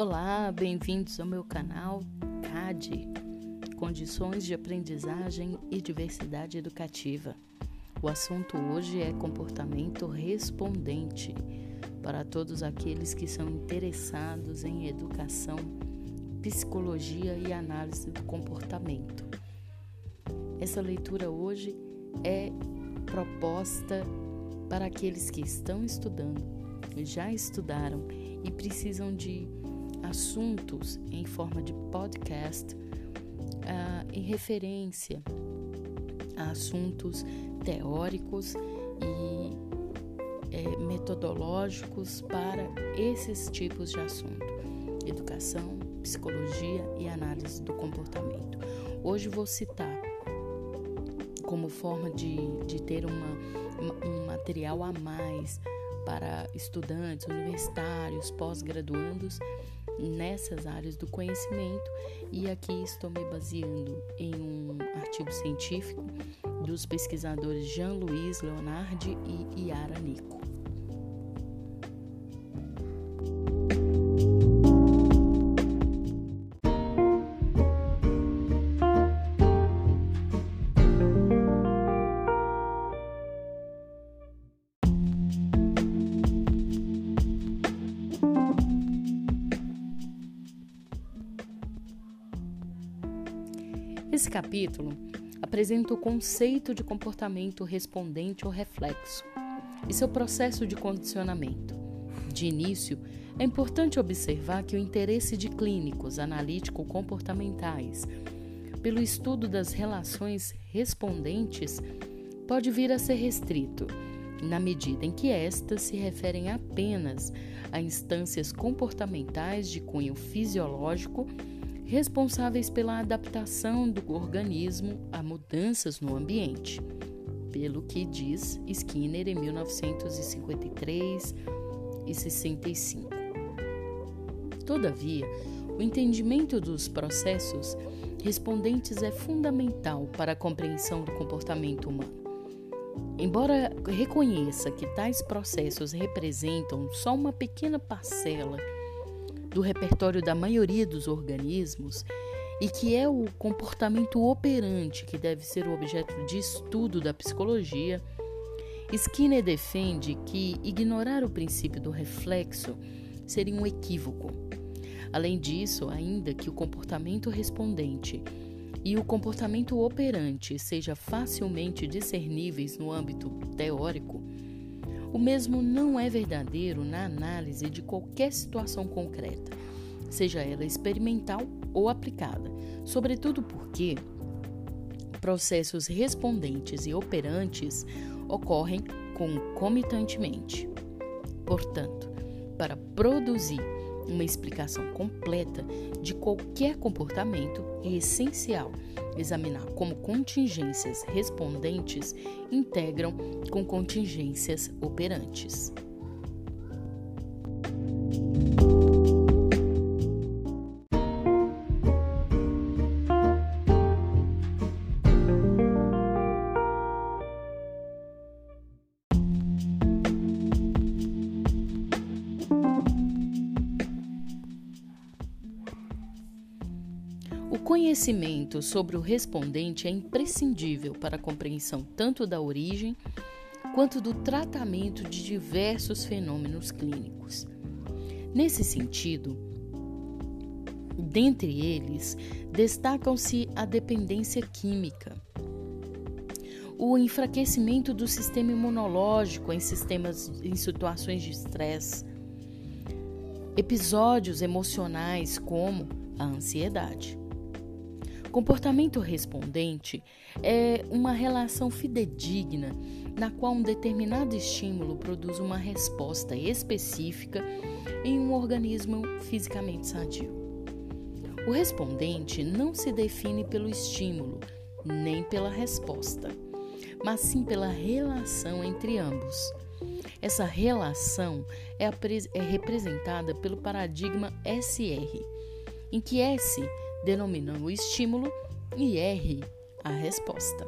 Olá, bem-vindos ao meu canal CAD Condições de Aprendizagem e Diversidade Educativa. O assunto hoje é comportamento respondente para todos aqueles que são interessados em educação, psicologia e análise do comportamento. Essa leitura hoje é proposta para aqueles que estão estudando, já estudaram e precisam de assuntos em forma de podcast uh, em referência a assuntos teóricos e é, metodológicos para esses tipos de assunto: educação, psicologia e análise do comportamento. Hoje vou citar como forma de, de ter uma, um material a mais para estudantes universitários, pós-graduandos nessas áreas do conhecimento e aqui estou me baseando em um artigo científico dos pesquisadores Jean-Louis Leonardi e Yara Nico. Capítulo apresenta o conceito de comportamento respondente ou reflexo e seu processo de condicionamento. De início, é importante observar que o interesse de clínicos analítico-comportamentais pelo estudo das relações respondentes pode vir a ser restrito, na medida em que estas se referem apenas a instâncias comportamentais de cunho fisiológico responsáveis pela adaptação do organismo a mudanças no ambiente, pelo que diz Skinner em 1953 e 65. Todavia, o entendimento dos processos respondentes é fundamental para a compreensão do comportamento humano. Embora reconheça que tais processos representam só uma pequena parcela do repertório da maioria dos organismos e que é o comportamento operante que deve ser o objeto de estudo da psicologia, Skinner defende que ignorar o princípio do reflexo seria um equívoco. Além disso, ainda que o comportamento respondente e o comportamento operante sejam facilmente discerníveis no âmbito teórico, o mesmo não é verdadeiro na análise de qualquer situação concreta, seja ela experimental ou aplicada, sobretudo porque processos respondentes e operantes ocorrem concomitantemente. Portanto, para produzir uma explicação completa de qualquer comportamento, é essencial examinar como contingências respondentes integram com contingências operantes. Conhecimento sobre o respondente é imprescindível para a compreensão tanto da origem quanto do tratamento de diversos fenômenos clínicos. Nesse sentido, dentre eles, destacam-se a dependência química, o enfraquecimento do sistema imunológico em sistemas em situações de estresse, episódios emocionais como a ansiedade. Comportamento respondente é uma relação fidedigna na qual um determinado estímulo produz uma resposta específica em um organismo fisicamente sadio. O respondente não se define pelo estímulo nem pela resposta, mas sim pela relação entre ambos. Essa relação é, é representada pelo paradigma SR, em que S denominam o estímulo e R, a resposta.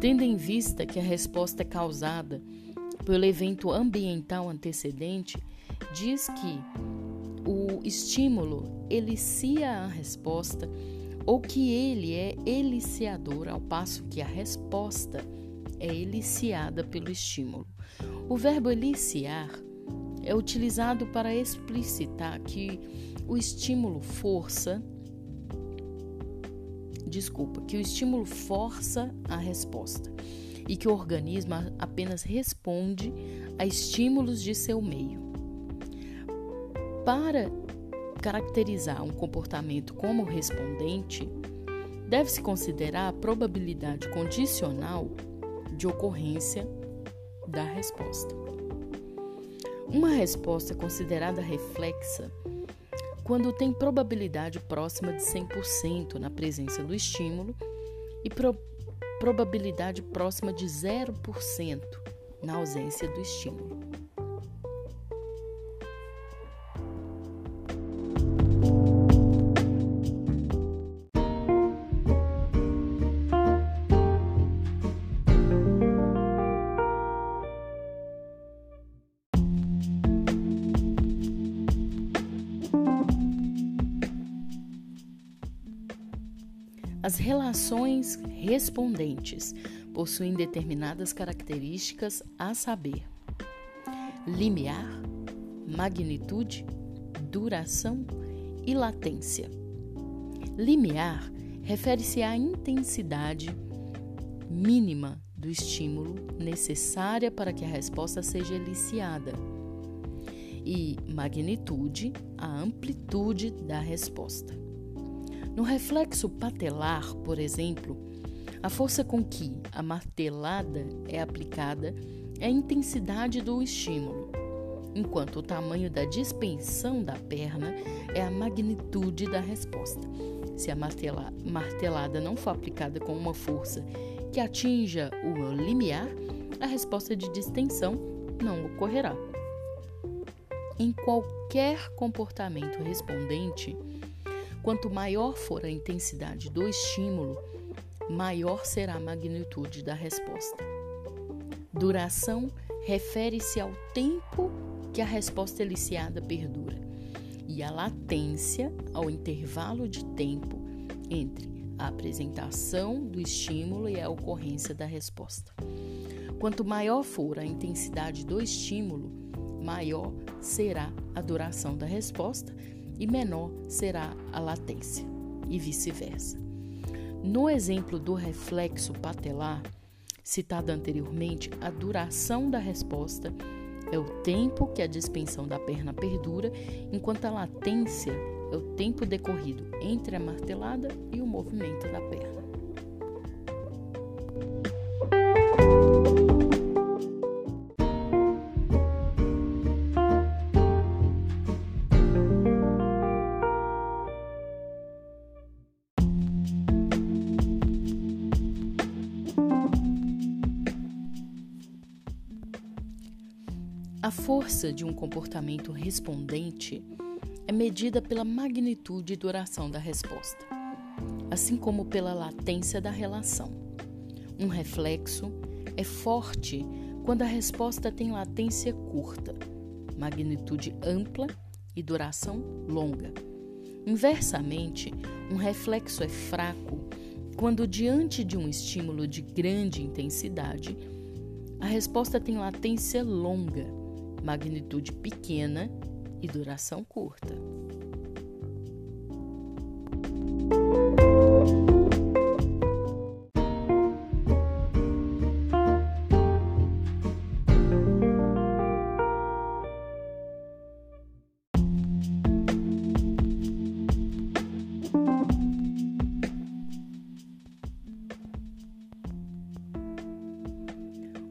Tendo em vista que a resposta é causada pelo evento ambiental antecedente, diz que o estímulo elicia a resposta ou que ele é eliciador, ao passo que a resposta é eliciada pelo estímulo. O verbo eliciar é utilizado para explicitar que o estímulo força desculpa, que o estímulo força a resposta e que o organismo apenas responde a estímulos de seu meio. Para caracterizar um comportamento como respondente, deve-se considerar a probabilidade condicional de ocorrência da resposta. Uma resposta é considerada reflexa quando tem probabilidade próxima de 100% na presença do estímulo e probabilidade próxima de 0% na ausência do estímulo. As relações respondentes possuem determinadas características a saber: limiar, magnitude, duração e latência. Limiar refere-se à intensidade mínima do estímulo necessária para que a resposta seja eliciada, e magnitude, a amplitude da resposta. No reflexo patelar, por exemplo, a força com que a martelada é aplicada é a intensidade do estímulo, enquanto o tamanho da dispensão da perna é a magnitude da resposta. Se a martelada não for aplicada com uma força que atinja o limiar, a resposta de distensão não ocorrerá. Em qualquer comportamento respondente, Quanto maior for a intensidade do estímulo, maior será a magnitude da resposta. Duração refere-se ao tempo que a resposta eliciada perdura, e a latência ao intervalo de tempo entre a apresentação do estímulo e a ocorrência da resposta. Quanto maior for a intensidade do estímulo, maior será a duração da resposta e menor será a latência, e vice-versa. No exemplo do reflexo patelar, citado anteriormente, a duração da resposta é o tempo que a dispensão da perna perdura, enquanto a latência é o tempo decorrido entre a martelada e o movimento da perna. A força de um comportamento respondente é medida pela magnitude e duração da resposta, assim como pela latência da relação. Um reflexo é forte quando a resposta tem latência curta, magnitude ampla e duração longa. Inversamente, um reflexo é fraco quando, diante de um estímulo de grande intensidade, a resposta tem latência longa magnitude pequena e duração curta.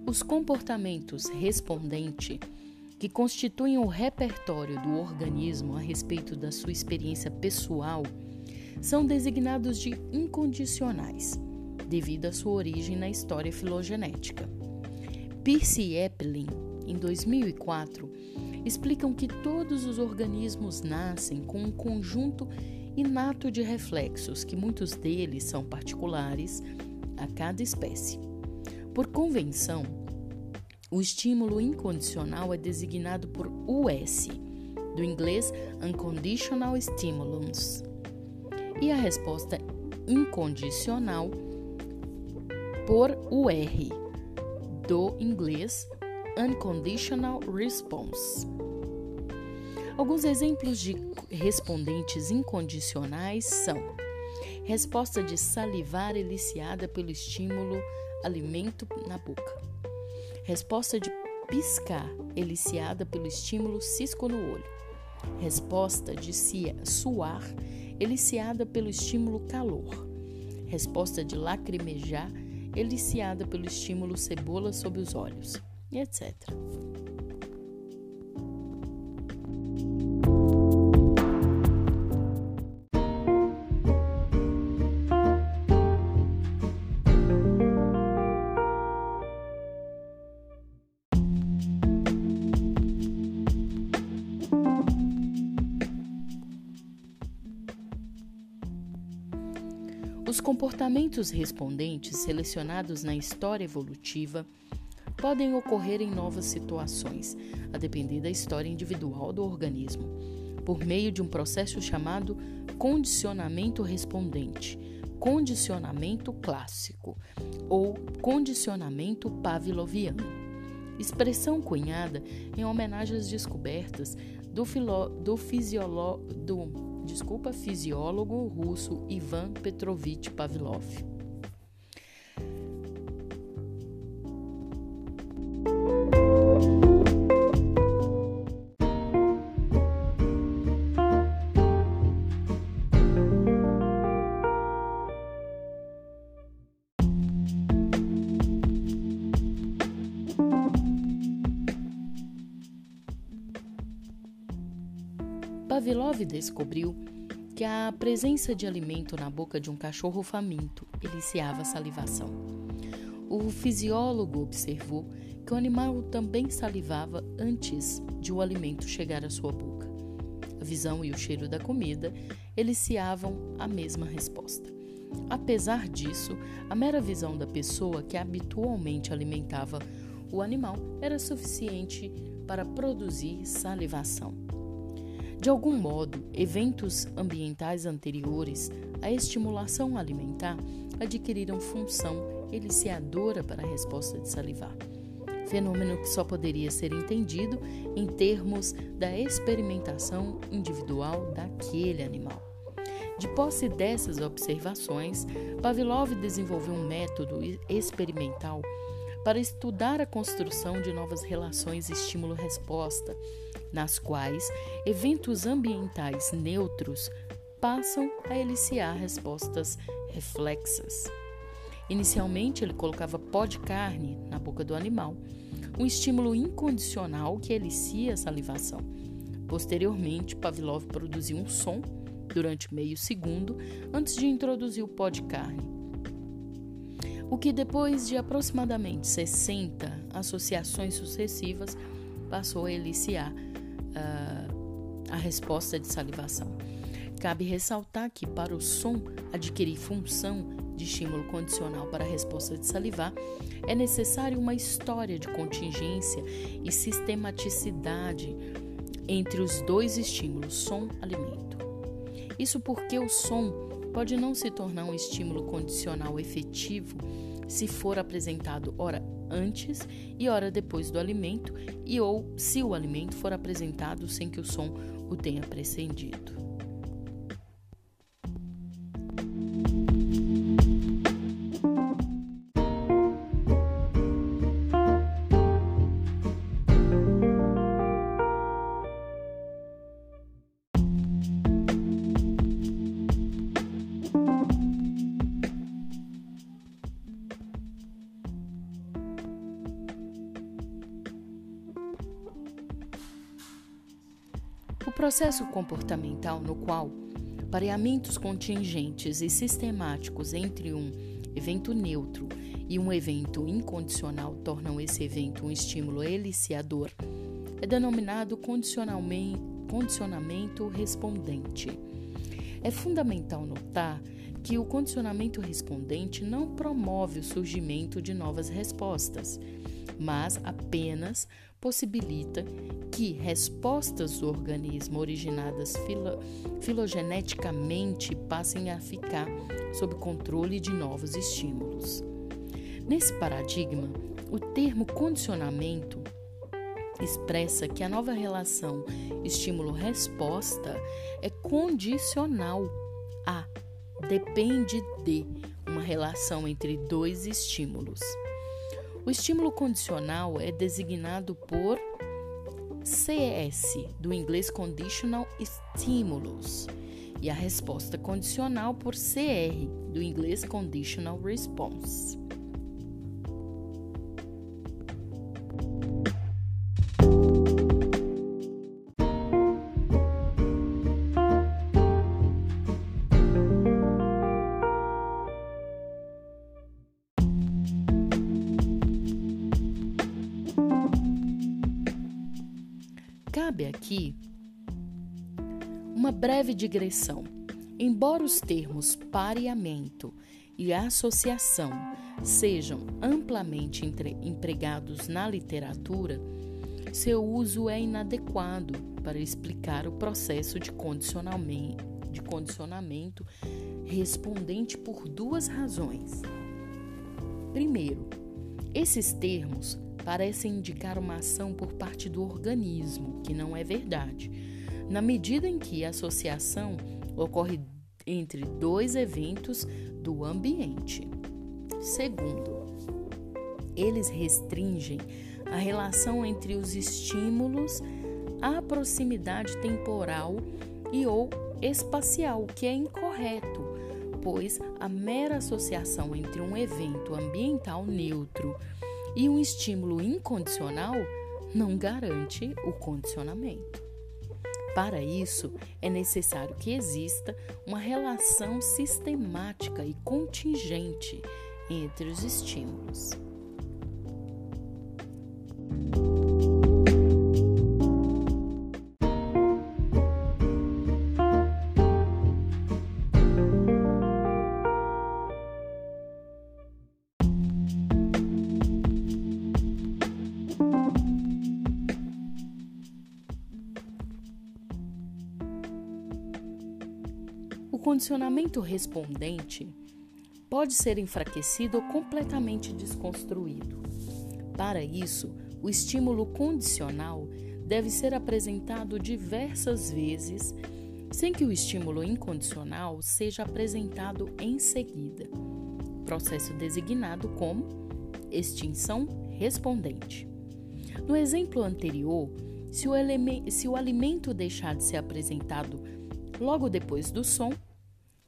Os comportamentos respondente que constituem o repertório do organismo a respeito da sua experiência pessoal, são designados de incondicionais, devido à sua origem na história filogenética. Pierce e Eppelin, em 2004, explicam que todos os organismos nascem com um conjunto inato de reflexos, que muitos deles são particulares a cada espécie. Por convenção, o estímulo incondicional é designado por US, do inglês Unconditional Stimulus, e a resposta incondicional por UR, do inglês Unconditional Response. Alguns exemplos de respondentes incondicionais são resposta de salivar eliciada pelo estímulo alimento na boca, resposta de piscar eliciada pelo estímulo cisco no olho, resposta de suar eliciada pelo estímulo calor, resposta de lacrimejar eliciada pelo estímulo cebola sob os olhos, etc. Os comportamentos respondentes selecionados na história evolutiva podem ocorrer em novas situações, a depender da história individual do organismo, por meio de um processo chamado condicionamento respondente, condicionamento clássico ou condicionamento pavloviano. Expressão cunhada em homenagem às descobertas do, filo, do, fisiolo, do desculpa, fisiólogo russo Ivan Petrovich Pavlov. Pavlov descobriu que a presença de alimento na boca de um cachorro faminto eliciava salivação. O fisiólogo observou que o animal também salivava antes de o alimento chegar à sua boca. A visão e o cheiro da comida eliciavam a mesma resposta. Apesar disso, a mera visão da pessoa que habitualmente alimentava o animal era suficiente para produzir salivação. De algum modo, eventos ambientais anteriores à estimulação alimentar adquiriram função eliciadora para a resposta de salivar, fenômeno que só poderia ser entendido em termos da experimentação individual daquele animal. De posse dessas observações, Pavlov desenvolveu um método experimental para estudar a construção de novas relações estímulo-resposta nas quais eventos ambientais neutros passam a eliciar respostas reflexas. Inicialmente, ele colocava pó de carne na boca do animal, um estímulo incondicional que elicia a salivação. Posteriormente, Pavlov produziu um som durante meio segundo antes de introduzir o pó de carne. O que depois de aproximadamente 60 associações sucessivas passou a eliciar uh, a resposta de salivação. Cabe ressaltar que, para o som adquirir função de estímulo condicional para a resposta de salivar, é necessário uma história de contingência e sistematicidade entre os dois estímulos, som-alimento. Isso porque o som pode não se tornar um estímulo condicional efetivo se for apresentado ora antes e hora depois do alimento e ou se o alimento for apresentado sem que o som o tenha precedido. Processo comportamental no qual pareamentos contingentes e sistemáticos entre um evento neutro e um evento incondicional tornam esse evento um estímulo eliciador é denominado condicionamento respondente. É fundamental notar que o condicionamento respondente não promove o surgimento de novas respostas, mas apenas possibilita que respostas do organismo originadas filo, filogeneticamente passem a ficar sob controle de novos estímulos. Nesse paradigma, o termo condicionamento expressa que a nova relação estímulo-resposta é condicional a, depende de, uma relação entre dois estímulos. O estímulo condicional é designado por CS, do inglês Conditional Stimulus, e a resposta condicional por CR, do inglês Conditional Response. Cabe aqui uma breve digressão. Embora os termos pareamento e associação sejam amplamente empregados na literatura, seu uso é inadequado para explicar o processo de condicionamento, de condicionamento respondente por duas razões. Primeiro, esses termos parecem indicar uma ação por parte do organismo, que não é verdade, na medida em que a associação ocorre entre dois eventos do ambiente. Segundo, eles restringem a relação entre os estímulos à proximidade temporal e ou espacial, que é incorreto, pois a mera associação entre um evento ambiental neutro e um estímulo incondicional não garante o condicionamento. Para isso, é necessário que exista uma relação sistemática e contingente entre os estímulos. Condicionamento respondente pode ser enfraquecido ou completamente desconstruído. Para isso, o estímulo condicional deve ser apresentado diversas vezes, sem que o estímulo incondicional seja apresentado em seguida. Processo designado como extinção respondente. No exemplo anterior, se o, se o alimento deixar de ser apresentado logo depois do som,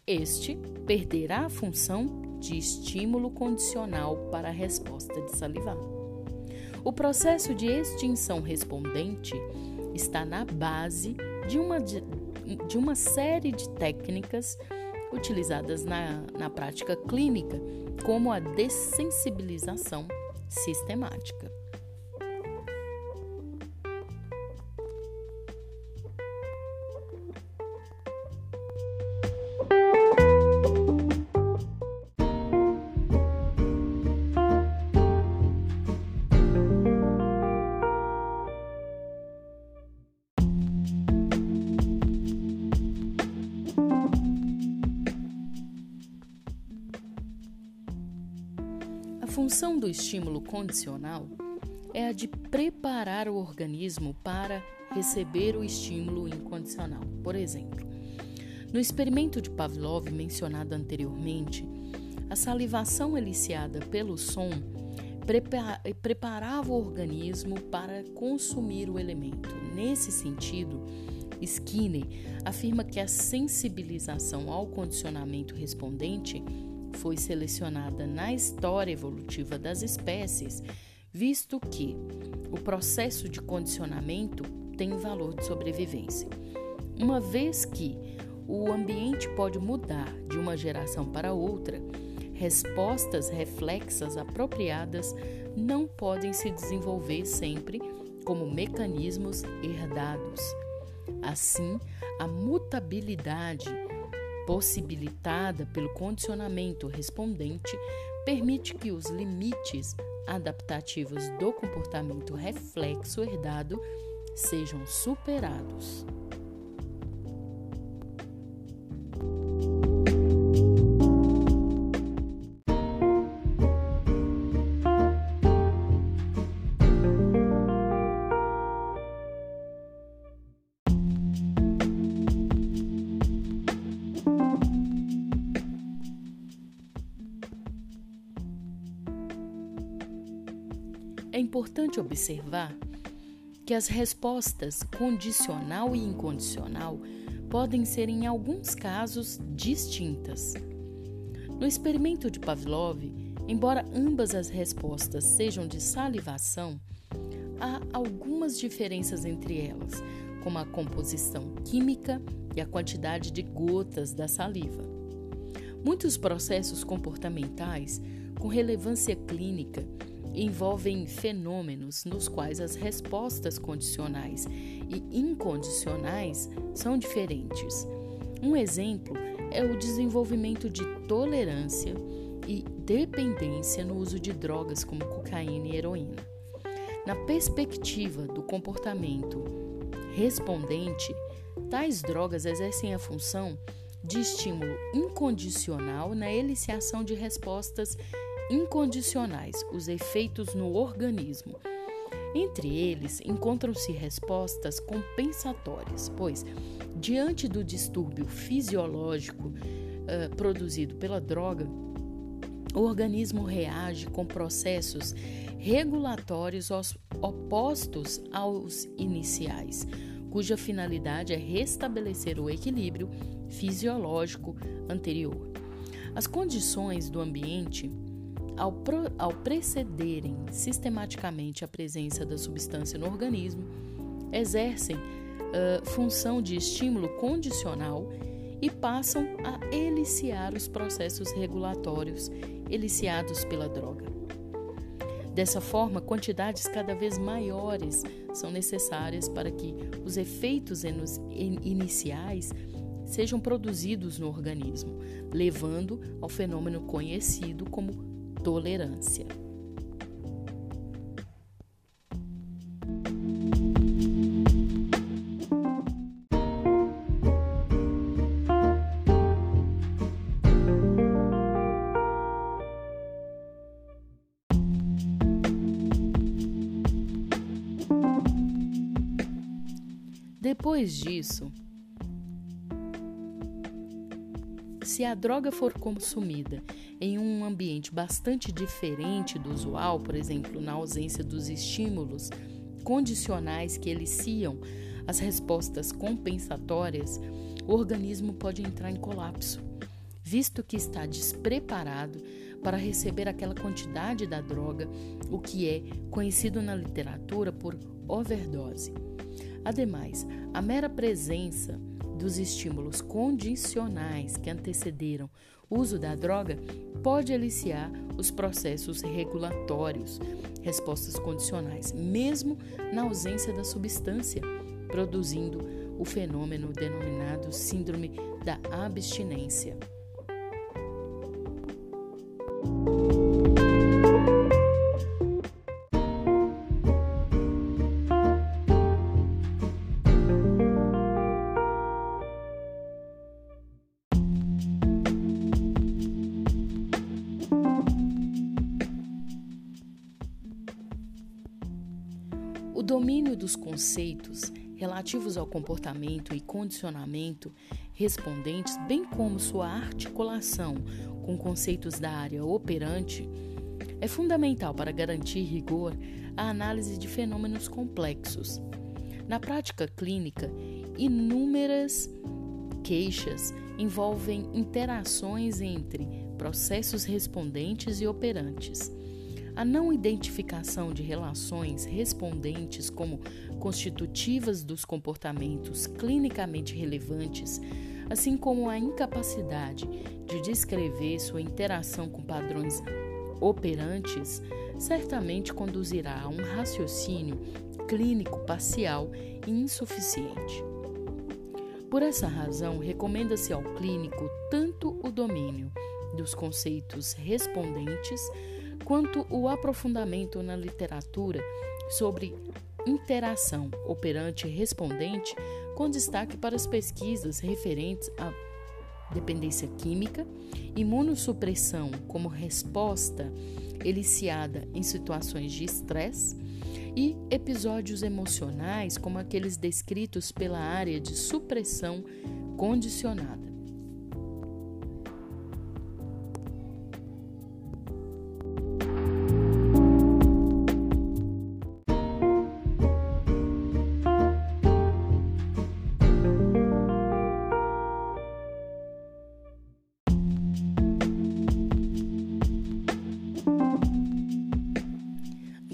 este perderá a função de estímulo condicional para a resposta de salivar. O processo de extinção respondente está na base de uma, de, uma série de técnicas utilizadas na, na prática clínica, como a dessensibilização sistemática. Função do estímulo condicional é a de preparar o organismo para receber o estímulo incondicional. Por exemplo, no experimento de Pavlov mencionado anteriormente, a salivação eliciada pelo som preparava o organismo para consumir o elemento. Nesse sentido, Skinner afirma que a sensibilização ao condicionamento respondente foi selecionada na história evolutiva das espécies, visto que o processo de condicionamento tem valor de sobrevivência. Uma vez que o ambiente pode mudar de uma geração para outra, respostas reflexas apropriadas não podem se desenvolver sempre como mecanismos herdados. Assim, a mutabilidade possibilitada pelo condicionamento respondente, permite que os limites adaptativos do comportamento reflexo herdado sejam superados. Importante observar que as respostas condicional e incondicional podem ser, em alguns casos, distintas. No experimento de Pavlov, embora ambas as respostas sejam de salivação, há algumas diferenças entre elas, como a composição química e a quantidade de gotas da saliva. Muitos processos comportamentais com relevância clínica envolvem fenômenos nos quais as respostas condicionais e incondicionais são diferentes. Um exemplo é o desenvolvimento de tolerância e dependência no uso de drogas como cocaína e heroína. Na perspectiva do comportamento respondente, tais drogas exercem a função de estímulo incondicional na eliciação de respostas incondicionais, os efeitos no organismo. Entre eles, encontram-se respostas compensatórias, pois, diante do distúrbio fisiológico uh, produzido pela droga, o organismo reage com processos regulatórios opostos aos iniciais, cuja finalidade é restabelecer o equilíbrio fisiológico anterior. As condições do ambiente ao, pro, ao precederem sistematicamente a presença da substância no organismo, exercem uh, função de estímulo condicional e passam a eliciar os processos regulatórios eliciados pela droga. Dessa forma, quantidades cada vez maiores são necessárias para que os efeitos iniciais sejam produzidos no organismo, levando ao fenômeno conhecido como tolerância. Depois disso, se a droga for consumida em um ambiente bastante diferente do usual, por exemplo, na ausência dos estímulos condicionais que eliciam as respostas compensatórias, o organismo pode entrar em colapso, visto que está despreparado para receber aquela quantidade da droga, o que é conhecido na literatura por overdose. Ademais, a mera presença dos estímulos condicionais que antecederam uso da droga pode aliciar os processos regulatórios, respostas condicionais, mesmo na ausência da substância, produzindo o fenômeno denominado síndrome da abstinência. Conceitos relativos ao comportamento e condicionamento respondentes, bem como sua articulação com conceitos da área operante, é fundamental para garantir rigor à análise de fenômenos complexos. Na prática clínica, inúmeras queixas envolvem interações entre processos respondentes e operantes. A não identificação de relações respondentes como constitutivas dos comportamentos clinicamente relevantes, assim como a incapacidade de descrever sua interação com padrões operantes, certamente conduzirá a um raciocínio clínico parcial e insuficiente. Por essa razão, recomenda-se ao clínico tanto o domínio dos conceitos respondentes quanto o aprofundamento na literatura sobre interação operante-respondente, com destaque para as pesquisas referentes à dependência química, imunossupressão como resposta eliciada em situações de estresse e episódios emocionais como aqueles descritos pela área de supressão condicionada.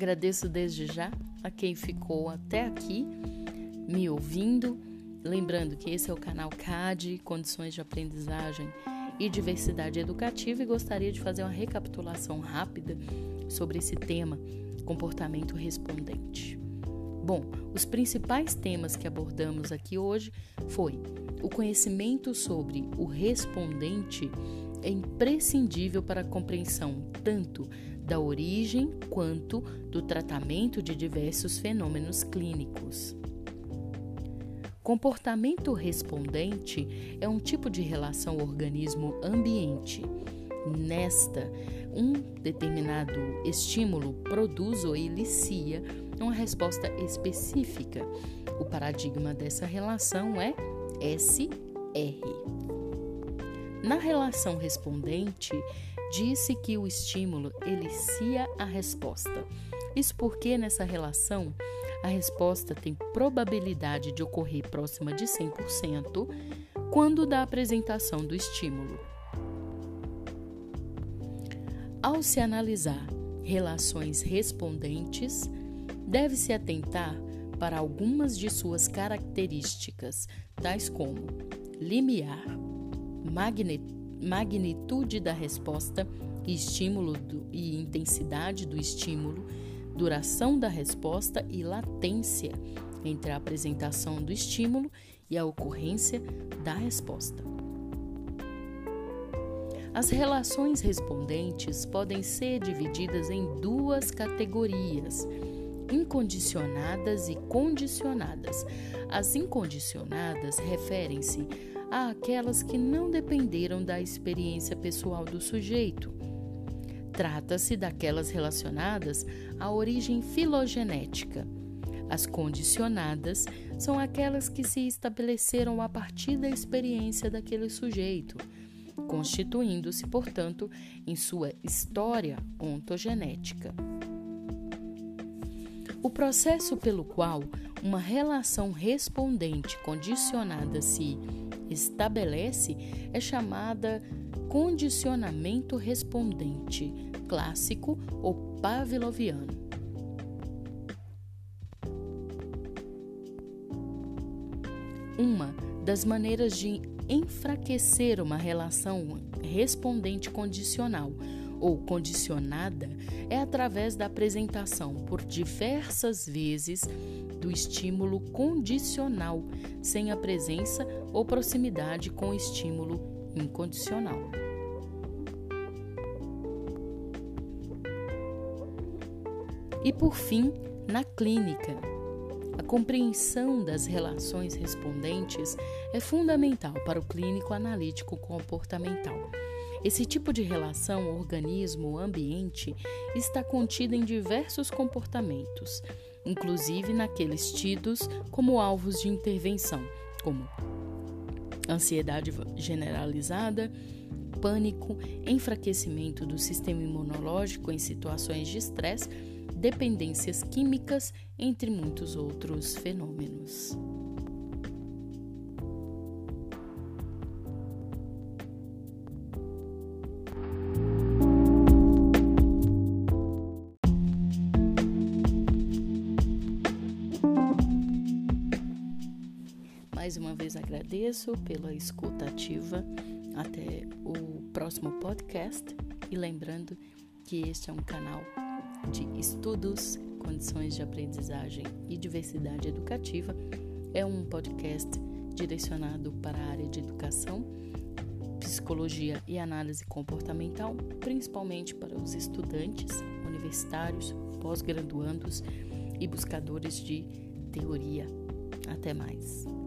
Agradeço desde já a quem ficou até aqui me ouvindo. Lembrando que esse é o canal CAD, Condições de Aprendizagem e Diversidade Educativa, e gostaria de fazer uma recapitulação rápida sobre esse tema, comportamento respondente. Bom, os principais temas que abordamos aqui hoje foi o conhecimento sobre o respondente é imprescindível para a compreensão tanto da origem quanto do tratamento de diversos fenômenos clínicos. Comportamento respondente é um tipo de relação organismo-ambiente. Nesta, um determinado estímulo produz ou inicia uma resposta específica. O paradigma dessa relação é SR. Na relação respondente, disse que o estímulo elicia a resposta. Isso porque nessa relação a resposta tem probabilidade de ocorrer próxima de 100% quando da apresentação do estímulo. Ao se analisar relações respondentes, deve-se atentar para algumas de suas características, tais como limiar, magnetismo magnitude da resposta, estímulo do, e intensidade do estímulo, duração da resposta e latência entre a apresentação do estímulo e a ocorrência da resposta. As relações respondentes podem ser divididas em duas categorias: incondicionadas e condicionadas. As incondicionadas referem-se àquelas que não dependeram da experiência pessoal do sujeito. Trata-se daquelas relacionadas à origem filogenética. As condicionadas são aquelas que se estabeleceram a partir da experiência daquele sujeito, constituindo-se, portanto, em sua história ontogenética. O processo pelo qual uma relação respondente condicionada se estabelece é chamada condicionamento respondente clássico ou pavloviano. Uma das maneiras de enfraquecer uma relação respondente condicional ou condicionada é através da apresentação por diversas vezes do estímulo condicional, sem a presença ou proximidade com o estímulo incondicional. E por fim, na clínica, a compreensão das relações respondentes é fundamental para o clínico analítico comportamental. Esse tipo de relação organismo-ambiente está contida em diversos comportamentos, inclusive naqueles tidos como alvos de intervenção, como ansiedade generalizada, pânico, enfraquecimento do sistema imunológico em situações de estresse, dependências químicas, entre muitos outros fenômenos. Mais uma vez agradeço pela escuta ativa. Até o próximo podcast. E lembrando que este é um canal de estudos, condições de aprendizagem e diversidade educativa. É um podcast direcionado para a área de educação, psicologia e análise comportamental, principalmente para os estudantes, universitários, pós-graduandos e buscadores de teoria. Até mais.